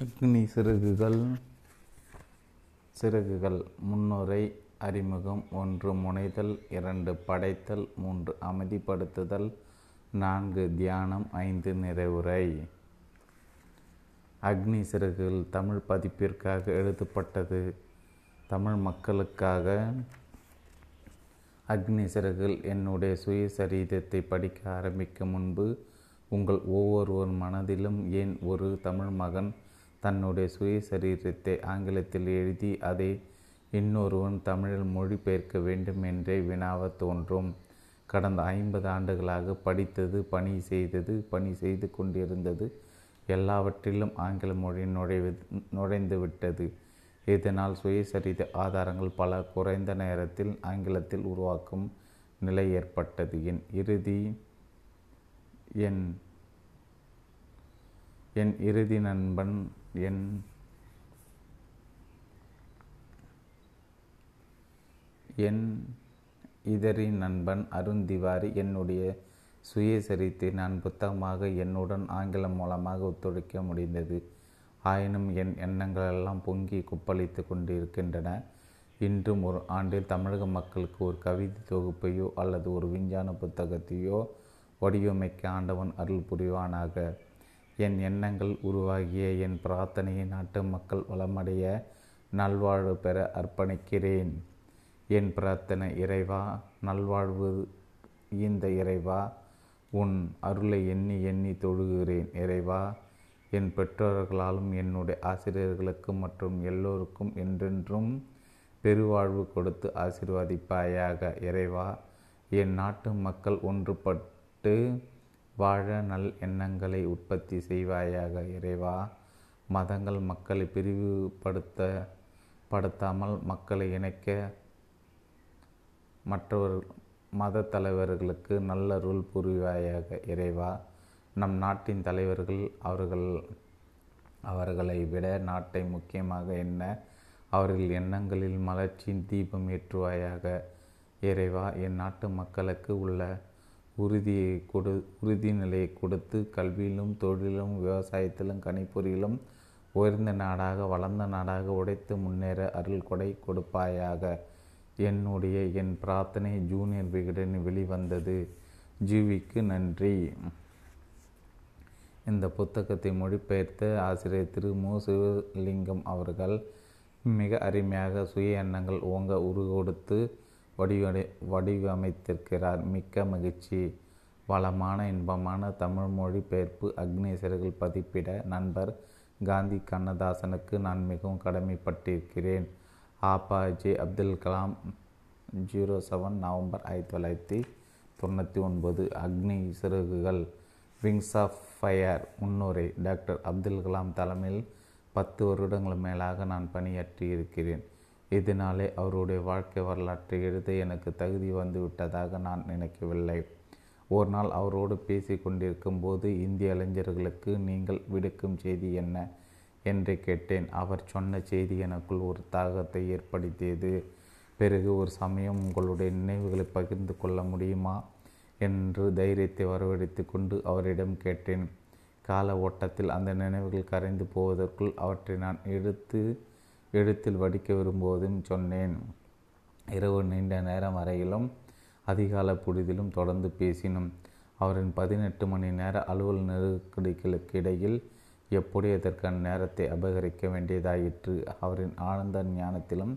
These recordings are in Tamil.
அக்னி சிறகுகள் சிறகுகள் முன்னுரை அறிமுகம் ஒன்று முனைதல் இரண்டு படைத்தல் மூன்று அமைதிப்படுத்துதல் நான்கு தியானம் ஐந்து நிறைவுரை. அக்னி சிறகுகள் தமிழ் பதிப்பிற்காக எழுதப்பட்டது. தமிழ் மக்களுக்காக அக்னி சிறகுகள் என்னுடைய சுயசரீதத்தை படிக்க ஆரம்பிக்கும் முன்பு உங்கள் ஒவ்வொருவர் மனதிலும் ஏன் ஒரு தமிழ் மகன் தன்னுடைய சுயசரீரத்தை ஆங்கிலத்தில் எழுதி அதை இன்னொருவன் தமிழில் மொழிபெயர்க்க வேண்டும் என்றே வினாவ தோன்றும். கடந்த ஐம்பது ஆண்டுகளாக படித்தது பணி செய்தது பணி செய்து கொண்டிருந்தது எல்லாவற்றிலும் ஆங்கில மொழி நுழைவு நுழைந்து விட்டது. இதனால் சுயசரித ஆதாரங்கள் பல குறைந்த நேரத்தில் ஆங்கிலத்தில் உருவாக்கும் நிலை ஏற்பட்டது. என் இறுதி என் என் இறுதி நண்பன் என் என் இதரின் நண்பன் அருண் திவாரி என்னுடைய சுயசரித்தை நான் புத்தகமாக என்னுடன் ஆங்கிலம் மூலமாக ஒத்துழைக்க முடிந்தது. ஆயினும் என் எண்ணங்களெல்லாம் பொங்கி குப்பளித்து கொண்டிருக்கின்றன. இன்றும் ஒரு ஆண்டில் தமிழக மக்களுக்கு ஒரு கவிதை தொகுப்பையோ அல்லது ஒரு விஞ்ஞான புத்தகத்தையோ வடிவமைக்க ஆண்டவன் அருள் புரிவானாக. என் எண்ணங்கள் உருவாகிய என் பிரார்த்தனையை நாட்டு மக்கள் வளமடைய நல்வாழ்வு பெற அர்ப்பணிக்கிறேன். என் பிரார்த்தனை இறைவா நல்வாழ்வு இந்த இறைவா உன் அருளை எண்ணி எண்ணி தொழுகிறேன். இறைவா என் பெற்றோர்களாலும் என்னுடைய ஆசிரியர்களுக்கும் மற்றும் எல்லோருக்கும் என்றென்றும் பெருவாழ்வு கொடுத்து ஆசிர்வதிப்பாயாக. இறைவா என் நாட்டு மக்கள் ஒன்றுபட்டு வாழ நல் எண்ணங்களை உற்பத்தி செய்வாயாக இறைவா. மதங்கள் மக்களை பிரிவுபடுத்த படுத்தாமல் மக்களை இணைக்க. மற்றவர் மத தலைவர்களுக்கு நல்ல நல்லருள் புரிவாயாக இறைவா. நம் நாட்டின் தலைவர்கள் அவர்கள் அவர்களை விட நாட்டை முக்கியமாக என்ன? அவர்கள் எண்ணங்களில் மலர்ச்சியின் தீபம் ஏற்றுவாயாக இறைவா. என் நாட்டு மக்களுக்கு உள்ள உறுதியை கொடு உறுதி நிலையை கொடுத்து கல்வியிலும் தொழிலும் விவசாயத்திலும் கணிப்பொறியிலும் உயர்ந்த நாடாக வளர்ந்த நாடாக உடைத்து முன்னேற அருள் கொடை கொடுப்பாயாக. என்னுடைய என் பிரார்த்தனை ஜூனியர் விகடன் வெளிவந்தது. ஜீவிக்கு நன்றி. இந்த புத்தகத்தை மொழிபெயர்த்த ஆசிரியர் திரு. மு. சிவலிங்கம் அவர்கள் மிக அருமையாக சுய எண்ணங்கள் ஓங்க உருகொடுத்து வடிவடை வடிவமைத்திருக்கிறார். மிக்க மகிழ்ச்சி. வளமான இன்பமான தமிழ் மொழிபெயர்ப்பு அக்னேசர்கள் பதிப்பிட நண்பர் காந்தி கண்ணதாசனுக்கு நான் மிகவும் கடமைப்பட்டிருக்கிறேன். A P J Abdul Kalam zero seven November ஆயிரத்தி தொள்ளாயிரத்தி தொண்ணூற்றி ஒன்பது. Agni Siragugal wings of fire முன்னுரை டாக்டர் அப்துல் கலாம் தலைமையில் பத்து வருடங்கள் மேலாக நான் பணியாற்றி இருக்கிறேன் இதனாலே அவருடைய வாழ்க்கை வரலாற்றை எழுத எனக்கு தகுதி வந்துவிட்டதாக நான் நினைக்கவில்லை. ஒரு நாள் அவரோடு பேசி கொண்டிருக்கும் போது இந்திய இளைஞர்களுக்கு நீங்கள் விடுக்கும் செய்தி என்ன? என்று கேட்டேன். அவர் சொன்ன செய்தி எனக்குள் ஒரு தாகத்தை ஏற்படுத்தியது. பிறகு ஒரு சமயம் உங்களுடைய நினைவுகளை பகிர்ந்து கொள்ள முடியுமா? என்று தைரியத்தை வரவழைத்து கொண்டு அவரிடம் கேட்டேன். கால ஓட்டத்தில் அந்த நினைவுகள் கரைந்து போவதற்குள் அவற்றை நான் எடுத்து எழுத்தில் வடிக்க விரும்புவதும் சொன்னேன். இரவு நீண்ட நேரம் வரையிலும் அதிகால பொழுதிலும் தொடர்ந்து பேசினோம். அவரின் பதினெட்டு மணி நேர அலுவல் நெருக்கடிகளுக்கு இடையில் எப்படி அதற்கான நேரத்தை அபகரிக்க வேண்டியதாயிற்று? அவரின் ஆனந்த ஞானத்திலும்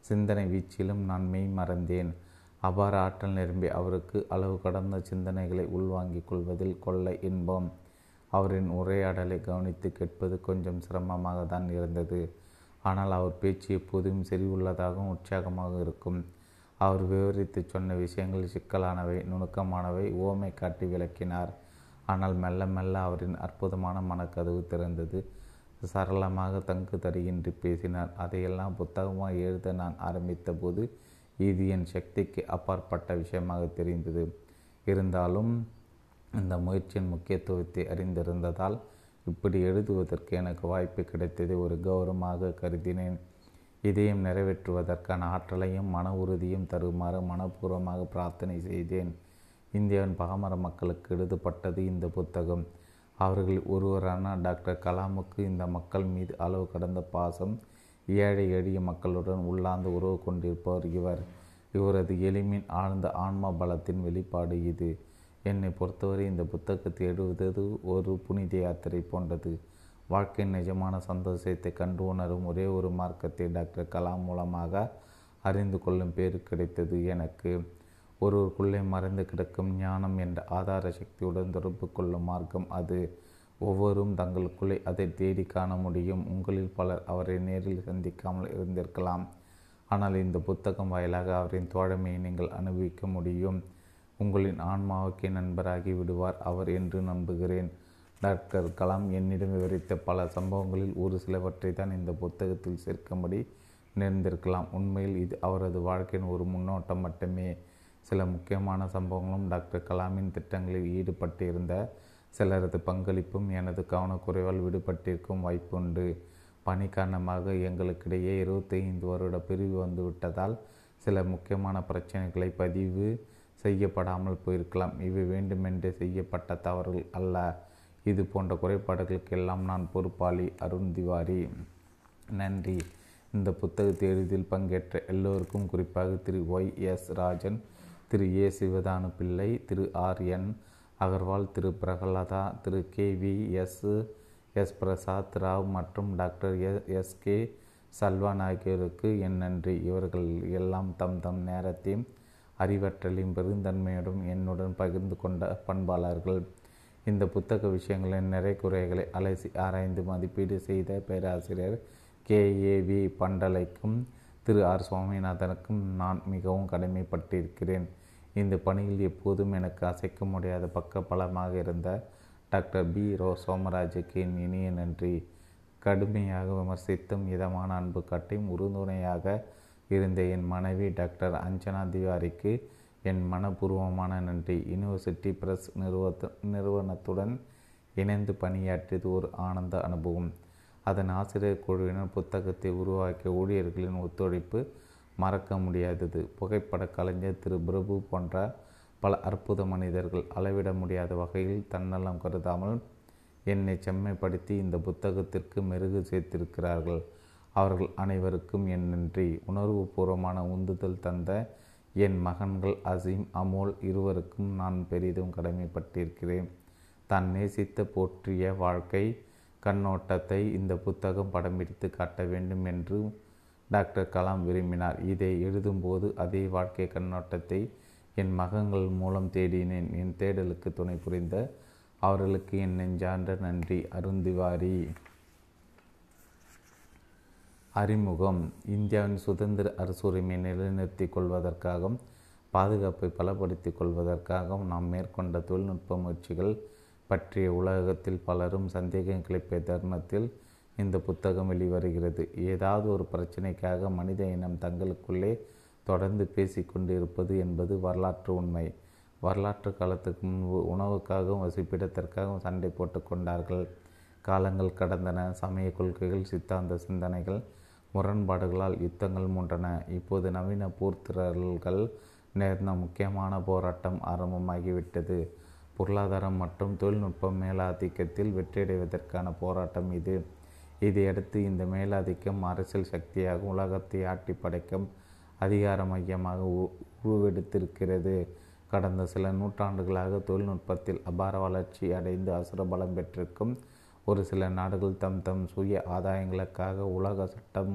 சிந்தனை வீச்சிலும் நான் மெய் மறந்தேன். அபார ஆற்றல் நிரம்பி அவருக்கு அளவு கடந்த சிந்தனைகளை உள்வாங்கிக் கொள்வதில் கொள்ள இன்பம். அவரின் உரையாடலை கவனித்து கேட்பது கொஞ்சம் சிரமமாக தான் இருந்தது. ஆனால் அவர் பேச்சு எப்போதும் செறிவுள்ளதாகவும் உற்சாகமாக இருக்கும். அவர் விவரித்து சொன்ன விஷயங்கள் சிக்கலானவை நுணுக்கமானவை ஓமை காட்டி விளக்கினார். ஆனால் மெல்ல மெல்ல அவரின் அற்புதமான மனக்கதவு திறந்தது. சரளமாக தங்கு தருகின்றி பேசினார். அதையெல்லாம் புத்தகமாக எழுத நான் ஆரம்பித்த போது இது என் சக்திக்கு அப்பாற்பட்ட விஷயமாக தெரிந்தது. இருந்தாலும் இந்த முயற்சியின் முக்கியத்துவத்தை அறிந்திருந்ததால் இப்படி எழுதுவதற்கு எனக்கு வாய்ப்பு கிடைத்ததை ஒரு கௌரவமாக கருதினேன். இதையும் நிறைவேற்றுவதற்கான ஆற்றலையும் மன உறுதியும் தருமாறு மனப்பூர்வமாக பிரார்த்தனை செய்தேன். இந்தியாவின் பாமர மக்களுக்கு எழுதப்பட்டது இந்த புத்தகம். அவர்களில் ஒருவரான டாக்டர் கலாமுக்கு இந்த மக்கள் மீது அளவு கடந்த பாசம் ஏழை எளிய மக்களுடன் உள்ளாந்து உறவு கொண்டிருப்பவர் இவர். இவரது எளிமின் ஆழ்ந்த ஆன்ம பலத்தின் வெளிப்பாடு இது. என்னை பொறுத்தவரை இந்த புத்தகத்தை எழுதுவது ஒரு புனித யாத்திரை போன்றது. வாழ்க்கையின் நிஜமான சந்தோஷத்தை கண்டு உணரும் ஒரே ஒரு மார்க்கத்தை டாக்டர் கலாம் மூலமாக அறிந்து கொள்ளும் பேரு கிடைத்தது எனக்கு. ஒருவருக்குள்ளே மறைந்து கிடக்கும் ஞானம் என்ற ஆதார சக்தியுடன் தொடர்பு கொள்ளும் மார்க்கம் அது. ஒவ்வொரும் தங்களுக்குள்ளே அதை தேடி காண முடியும். உங்களில் பலர் அவரை நேரில் சந்திக்காமல் இருந்திருக்கலாம். ஆனால் இந்த புத்தகம் வாயிலாக அவரின் தோழமையை நீங்கள் அனுபவிக்க முடியும். உங்களின் ஆன்மாவுக்கே நண்பராகி விடுவார் அவர் என்று நம்புகிறேன். டாக்டர் கலாம் என்னிடம் விவரித்த பல சம்பவங்களில் ஒரு சிலவற்றை தான் இந்த புத்தகத்தில் சேர்க்கும்படி நேர்ந்திருக்கலாம். உண்மையில் இது அவரது வாழ்க்கையின் ஒரு முன்னோட்டம் மட்டுமே. சில முக்கியமான சம்பவங்களும் டாக்டர் கலாமின் திட்டங்களில் ஈடுபட்டிருந்த சிலரது பங்களிப்பும் எனது கவனக்குறைவால் விடுபட்டிருக்கும் வாய்ப்புண்டு. பணி காரணமாக எங்களுக்கிடையே இருபத்தைந்து வருட பிரிவு வந்துவிட்டதால் சில முக்கியமான பிரச்சனைகளை பதிவு செய்யப்படாமல் போயிருக்கலாம். இவை வேண்டுமென்றே செய்யப்பட்ட தவறுகள் அல்ல. இது போன்ற குறைபாடுகளுக்கெல்லாம் நான் பொறுப்பாளி அருண் திவாரி. நன்றி. இந்த புத்தகத்தை எளிதில் பங்கேற்ற எல்லோருக்கும் குறிப்பாக Thiru Y S Rajan Thiru A Sivathanu Pillai Thiru R N Agarwal Thiru Prahlada Thiru K V S S Prasad Rao மற்றும் டாக்டர் எஸ் கே சல்வான் ஆகியோருக்கு என் நன்றி. இவர்கள் எல்லாம் தம் தம் நேரத்தையும் அறிவற்றலையும் பெருந்தன்மையோடும் என்னுடன் பகிர்ந்து கொண்ட பண்பாளர்கள். இந்த புத்தக விஷயங்களின் நிறை குறைகளை அலசி ஆராய்ந்து மதிப்பீடு செய்த பேராசிரியர் கே. ஏ. வி. பண்டலைக்கும் திரு. ஆர். சுவாமிநாதனுக்கும் நான் மிகவும் கடமைப்பட்டிருக்கிறேன். இந்த பணியில் எப்போதும் எனக்கு அசைக்க முடியாத பக்க பலமாக இருந்த டாக்டர் பி. ரோ. சோமராஜுக்கு என் இனிய நன்றி. கடுமையாக விமர்சித்தும் இதமான அன்பு காட்டியும் உறுதுணையாக இருந்த என் மனைவி டாக்டர் அஞ்சனா திவாரிக்கு என் மனப்பூர்வமான நன்றி. யூனிவர்சிட்டி பிரஸ் நிறுவத்த நிறுவனத்துடன் இணைந்து பணியாற்றியது ஒரு ஆனந்த அனுபவம். அதன் ஆசிரியர் குழுவினர் புத்தகத்தை உருவாக்கிய ஊழியர்களின் ஒத்துழைப்பு மறக்க முடியாதது. புகைப்பட கலைஞர் திரு. பிரபு போன்ற பல அற்புத மனிதர்கள் அளவிட முடியாத வகையில் தன்னலம் கருதாமல் என்னை செம்மைப்படுத்தி இந்த புத்தகத்திற்கு மெருகு சேர்த்திருக்கிறார்கள். அவர்கள் அனைவருக்கும் என் நன்றி. உணர்வுபூர்வமான உந்துதல் தந்த என் மகன்கள் அசீம் அமோல் இருவருக்கும் நான் பெரிதும் கடமைப்பட்டிருக்கிறேன். தான் நேசித்த போற்றிய வாழ்க்கை கண்ணோட்டத்தை இந்த புத்தகம் படம் பிடித்து காட்ட வேண்டும் என்று டாக்டர் கலாம் விரும்பினார். இதை எழுதும்போது அதே வாழ்க்கை கண்ணோட்டத்தை என் மகன்கள் மூலம் தேடினேன். என் தேடலுக்கு துணை புரிந்த அவர்களுக்கு என் நெஞ்சான்ற நன்றி. அருந்திவாரி. அறிமுகம். இந்தியாவின் சுதந்திர அரசுரிமையை நிலைநிறுத்திக் கொள்வதற்காகவும் பாதுகாப்பை பலப்படுத்திக் கொள்வதற்காகவும் நாம் மேற்கொண்ட தொழில்நுட்ப முயற்சிகள் பற்றிய உலகத்தில் பலரும் சந்தேகம் கிளப்பிய தருணத்தில் இந்த புத்தகம் வெளிவருகிறது. ஏதாவது ஒரு பிரச்சனைக்காக மனித இனம் தங்களுக்குள்ளே தொடர்ந்து பேசிக்கொண்டு இருப்பது என்பது வரலாற்று உண்மை. வரலாற்று காலத்துக்கு முன்பு உணவுக்காகவும் வசிப்பிடத்திற்காகவும் சண்டை போட்டு கொண்டார்கள். காலங்கள் கடந்தன. சமய கொள்கைகள் சித்தாந்த சிந்தனைகள் முரண்பாடுகளால் யுத்தங்கள் மூன்றன. இப்போது நவீன போர்த்திரல்கள் நேர்ந்த முக்கியமான போராட்டம் ஆரம்பமாகிவிட்டது. பொருளாதாரம் மற்றும் தொழில்நுட்ப மேலாதிக்கத்தில் வெற்றியடைவதற்கான போராட்டம் இது. இதையடுத்து இந்த மேலாதிக்கம் அரசியல் சக்தியாக உலகத்தை ஆட்டி படைக்கும் அதிகார மையமாக உருவெடுத்திருக்கிறது. கடந்த சில நூற்றாண்டுகளாக தொழில்நுட்பத்தில் அபார வளர்ச்சி அடைந்து அசுரபலம் பெற்றிருக்கும் ஒரு சில நாடுகள் தம் தம் சுய ஆதாயங்களுக்காக உலக சட்டம்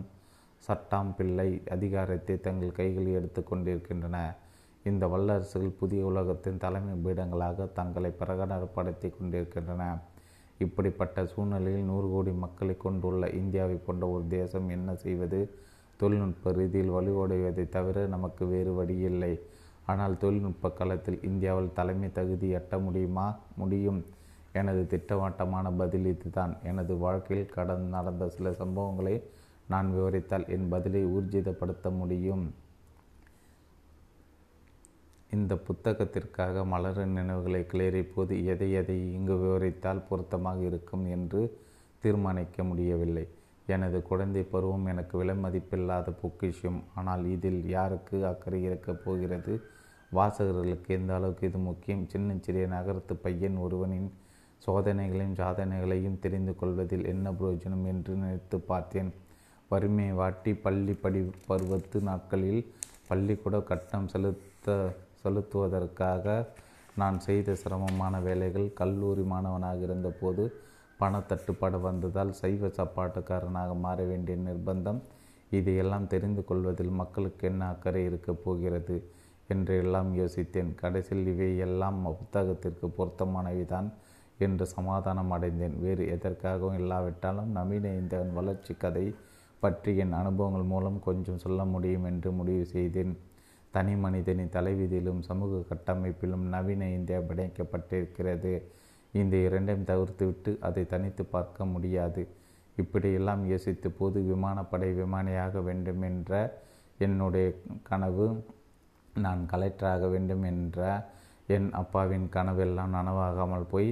சட்டாம் பிள்ளை அதிகாரத்தை தங்கள் கைகளில் எடுத்து கொண்டிருக்கின்றன. இந்த வல்லரசுகள் புதிய உலகத்தின் தலைமை பீடங்களாக தங்களை பிரகடனப்படுத்தி கொண்டிருக்கின்றன. இப்படிப்பட்ட சூழ்நிலையில் நூறு கோடி மக்களை கொண்டுள்ள இந்தியாவை போன்ற ஒரு தேசம் என்ன செய்வது? தொழில்நுட்ப ரீதியில் வலுவடைவதை தவிர நமக்கு வேறு வழியில்லை ஆனால் தொழில்நுட்ப களத்தில் இந்தியாவில் தலைமை தகுதி எட்ட முடியுமா? முடியும். எனது திட்டவட்டமான பதில் இதுதான் எனது வாழ்க்கையில் கடந்து நடந்த சில சம்பவங்களை நான் விவரித்தால் என் பதிலை ஊர்ஜிதப்படுத்த முடியும். இந்த புத்தகத்திற்காக மலரின் நினைவுகளை கிளறிப்போது எதை எதை இங்கு விவரித்தால் பொருத்தமாக இருக்கும் என்று தீர்மானிக்க முடியவில்லை. எனது குழந்தை பருவம் எனக்கு விலை மதிப்பில்லாத பொக்கிஷம். ஆனால் இதில் யாருக்கு அக்கறை இருக்கப் போகிறது? வாசகர்களுக்கு எந்த அளவுக்கு இது முக்கியம்? சின்ன சிறிய நகரத்து பையன் ஒருவனின் சோதனைகளையும் சாதனைகளையும் தெரிந்து கொள்வதில் என்ன பிரயோஜனம் என்று நினைத்து பார்த்தேன். வறுமையை வாட்டி பள்ளி படி பருவத்து நாட்களில் பள்ளிக்கூட கட்டணம் செலுத்த செலுத்துவதற்காக நான் செய்த சிரமமான வேலைகள் கல்லூரி மாணவனாக இருந்தபோது பணத்தட்டுப்பாடு வந்ததால் சைவ சாப்பாட்டுக்காரனாக மாற வேண்டிய நிர்பந்தம். இதையெல்லாம் தெரிந்து கொள்வதில் மக்களுக்கு என்ன அக்கறை இருக்கப் போகிறது என்று எல்லாம் யோசித்தேன். கடைசியில் இவை எல்லாம் புத்தகத்திற்கு பொருத்தமானவைதான். என்று சமாதானம் அடைந்தேன் வேறு எதற்காகவும் இல்லாவிட்டாலும் நவீன இந்தியாவின் வளர்ச்சி கதை பற்றி என் அனுபவங்கள் மூலம் கொஞ்சம் சொல்ல முடியும் என்று முடிவு செய்தேன். தனி மனிதனின் தலைவிதியிலும் சமூக கட்டமைப்பிலும் நவீன இந்தியா பிணைக்கப்பட்டிருக்கிறது. இந்த இரண்டையும் தவிர்த்துவிட்டு அதை தனித்து பார்க்க முடியாது. இப்படியெல்லாம் யோசித்த போது விமானப்படை விமானியாக வேண்டும் என்ற என்னுடைய கனவு நான் கலெக்டராக வேண்டும் என்ற என் அப்பாவின் கனவெல்லாம் நனவாகாமல் போய்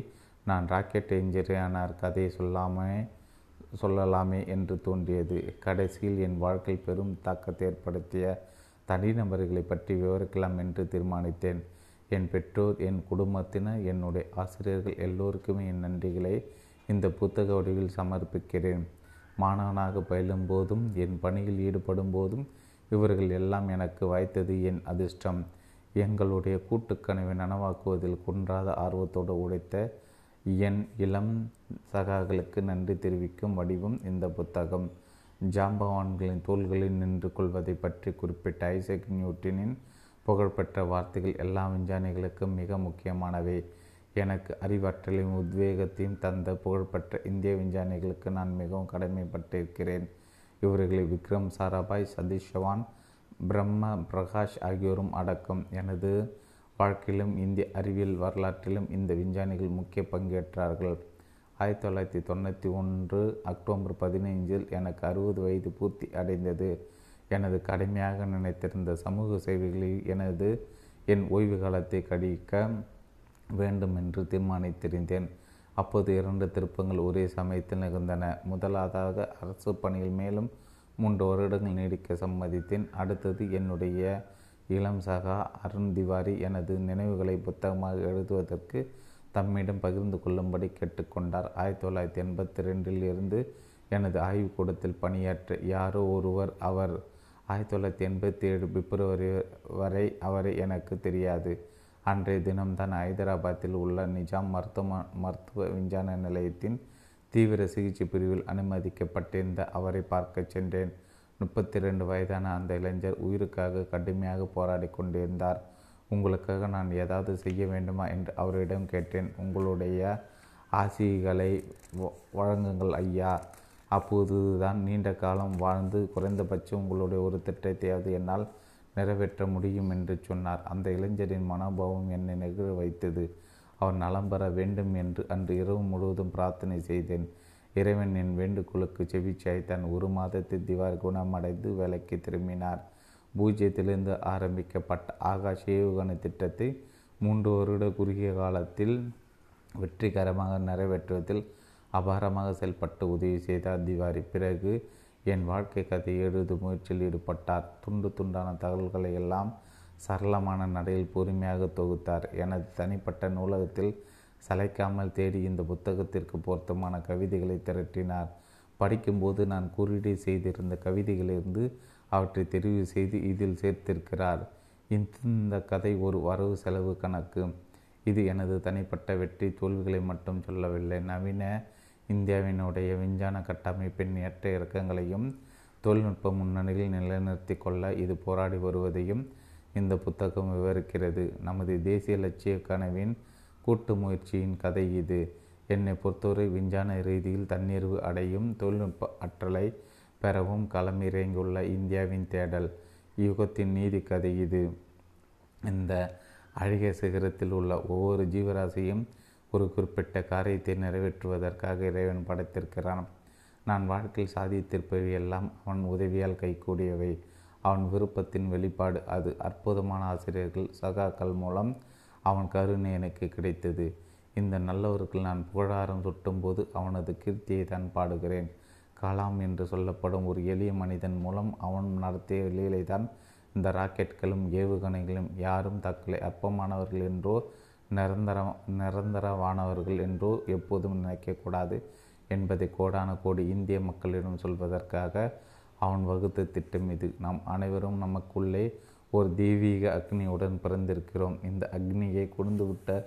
நான் ராக்கெட் என்ஜினியரான கதையை சொல்லாமே சொல்லலாமே என்று தோன்றியது. கடைசியில் என் வாழ்க்கை பெரும் தாக்கத்தை ஏற்படுத்திய தனிநபர்களை பற்றி விவரிக்கலாம் என்று தீர்மானித்தேன். என் பெற்றோர் என் குடும்பத்தினர் என்னுடைய ஆசிரியர்கள் எல்லோருக்குமே என் நன்றிகளை இந்த புத்தக வடிவில் சமர்ப்பிக்கிறேன். மாணவனாக பயிலும் போதும் என் பணியில் ஈடுபடும் போதும் இவர்கள் எல்லாம் எனக்கு வாய்த்தது என் அதிர்ஷ்டம். எங்களுடைய கூட்டுக்கனவை நனவாக்குவதில் குன்றாத ஆர்வத்தோடு உடைத்த என் இளம் சகாக்களுக்கு நன்றி தெரிவிக்கும் வடிவம் இந்த புத்தகம். ஜாம்பவான்களின் தோள்களில் நின்று கொள்வதை பற்றி குறிப்பிட்ட ஐசக் நியூட்டனின் புகழ்பெற்ற வார்த்தைகள் எல்லா விஞ்ஞானிகளுக்கும் மிக முக்கியமானவை. எனக்கு அறிவாற்றலையும் உத்வேகத்தையும் தந்த புகழ்பெற்ற இந்திய விஞ்ஞானிகளுக்கு நான் மிகவும் கடமைப்பட்டிருக்கிறேன். இவர்களை விக்ரம் சாராபாய் சதீஷ் சவான் பிரம்ம பிரகாஷ் ஆகியோரும் அடக்கம். எனது வாழ்க்கையிலும் இந்திய அறிவியல் வரலாற்றிலும் இந்த விஞ்ஞானிகள் முக்கிய பங்கேற்றார்கள். ஆயிரத்தி தொள்ளாயிரத்தி தொண்ணூற்றி ஒன்று அக்டோபர் பதினைஞ்சில் எனக்கு அறுபது வயது பூர்த்தி அடைந்தது. எனது கடுமையாக நினைத்திருந்த சமூக சேவைகளில் எனது என் ஓய்வு காலத்தை கழிக்க வேண்டும் என்று தீர்மானித்திருந்தேன். அப்போது இரண்டு திருப்பங்கள் ஒரே சமயத்தில் நிகழ்ந்தன. முதலாவதாக அரசு பணியில் மேலும் மூன்று வருடங்கள் நீடிக்க சம்மதித்தேன். அடுத்தது என்னுடைய இளம் சகா அருண் திவாரி எனது நினைவுகளை புத்தகமாக எழுதுவதற்கு தம்மிடம் பகிர்ந்து கொள்ளும்படி கேட்டுக்கொண்டார். ஆயிரத்தி தொள்ளாயிரத்தி எண்பத்தி ரெண்டில் இருந்து எனது ஆய்வுக்கூடத்தில் பணியாற்ற யாரோ ஒருவர் அவர் ஆயிரத்தி தொள்ளாயிரத்தி எண்பத்தி ஏழு பிப்ரவரி வரை அவரை எனக்கு தெரியாது. அன்றைய தினம்தான் ஹைதராபாத்தில் உள்ள நிஜாம் மருத்துவ மருத்துவ விஞ்ஞான நிலையத்தின் தீவிர சிகிச்சை பிரிவில் அனுமதிக்கப்பட்டிருந்த அவரை பார்க்க சென்றேன். முப்பத்தி ரெண்டு வயதான அந்த இளைஞர் உயிருக்காக கடுமையாக போராடி கொண்டிருந்தார். உங்களுக்காக நான் ஏதாவது செய்ய வேண்டுமா என்று அவரிடம் கேட்டேன். உங்களுடைய ஆசிகளை வழங்குங்கள் ஐயா. அப்போதுதான் நீண்ட காலம் வாழ்ந்து குறைந்தபட்சம் உங்களுடைய ஒரு திட்டத்தையாவது என்னால் நிறைவேற்ற முடியும் என்று சொன்னார். அந்த இளைஞரின் மனோபாவம் என்னை நெகிழ வைத்தது. அவர் நலம் பெற வேண்டும் என்று அன்று இரவு முழுவதும் பிரார்த்தனை செய்தேன். இறைவன் என் வேண்டுகோளுக்கு செவிச்சாய் தன் ஒரு மாதத்தில் திவார் குணமடைந்து வேலைக்கு திரும்பினார். பூஜ்ஜியத்திலிருந்து ஆரம்பிக்கப்பட்ட ஆகாஷ் ஏவுகணை திட்டத்தை மூன்று வருட குறுகிய காலத்தில் வெற்றிகரமாக நிறைவேற்றுவதில் அபாரமாக செயல்பட்டு உதவி செய்தார் திவாரி. பிறகு என் வாழ்க்கை கதை எழுது முயற்சியில் ஈடுபட்டார். துண்டு துண்டான தகவல்களை எல்லாம் சரளமான நடையில் பொறுமையாக தொகுத்தார். எனது தனிப்பட்ட நூலகத்தில் சளைக்காமல் தேடி இந்த புத்தகத்திற்கு பொருத்தமான கவிதைகளை திரட்டினார். படிக்கும்போது நான் குறியீடு செய்திருந்த கவிதைகளிலிருந்து அவற்றை தெரிவு செய்து இதில் சேர்த்திருக்கிறார். இந்த கதை ஒரு வரவு செலவு கணக்கு. இது எனது தனிப்பட்ட வெற்றி தோல்விகளை மட்டும் சொல்லவில்லை. நவீன இந்தியாவினுடைய விஞ்ஞான கட்டமைப்பின் ஏற்ற இறக்கங்களையும் தொழில்நுட்ப முன்னணியில் நிலைநிறுத்தி கொள்ள இது போராடி வருவதையும் இந்த புத்தகம் விவரிக்கிறது. நமது தேசிய லட்சிய கனவின் கூட்டு முயற்சியின் கதை இது. என்னை பொறுத்தவரை விஞ்ஞான ரீதியில் தன்னிறைவு அடையும் தொழில்நுட்ப ஆற்றலை பெறவும் களமிறங்கியுள்ள இந்தியாவின் தேடல் யுகத்தின் நீதி கதை இது. இந்த அழகிய சிகரத்தில் உள்ள ஒவ்வொரு ஜீவராசியும் ஒரு குறிப்பிட்ட காரியத்தை நிறைவேற்றுவதற்காக இறைவன் படைத்திருக்கிறான். நான் வாழ்க்கையில் சாதித்திருப்பவை எல்லாம் அவன் உதவியால் கைகூடியவை. அவன் விருப்பத்தின் வெளிப்பாடு அது. அற்புதமான ஆசிரியர்கள் சகாக்கள் மூலம் அவன் கருணை எனக்கு கிடைத்தது. இந்த நல்லவர்கள் நான் புகழாரம் சுட்டும்போது அவனது கீர்த்தியை தான் பாடுகிறேன். கலாம் என்று சொல்லப்படும் ஒரு எளிய மனிதன் மூலம் அவன் நடத்திய வெளியிலே தான் இந்த ராக்கெட்களும் ஏவுகணைகளும் யாரும் தக்கலை. அப்பமானவர்கள் என்றோ நிரந்தர நிரந்தரமானவர்கள் என்றோ எப்போதும் நினைக்கக்கூடாது என்பதை கோடான கோடி இந்திய மக்களிடம் சொல்வதற்காக அவன் வகுத்த திட்டம் இது. நாம் அனைவரும் நமக்குள்ளே ஒரு தெய்வீக அக்னியுடன் பிறந்திருக்கிறோம். இந்த அக்னியை கொடுந்துவிட்ட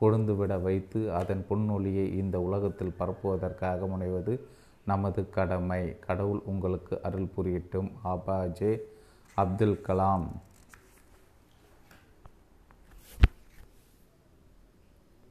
கொடுந்துவிட வைத்து அதன் பொன்னொழியை இந்த உலகத்தில் பரப்புவதற்காக முனைவது நமது கடமை. கடவுள் உங்களுக்கு அருள் புரியட்டும். ஆபாஜே அப்துல் கலாம்.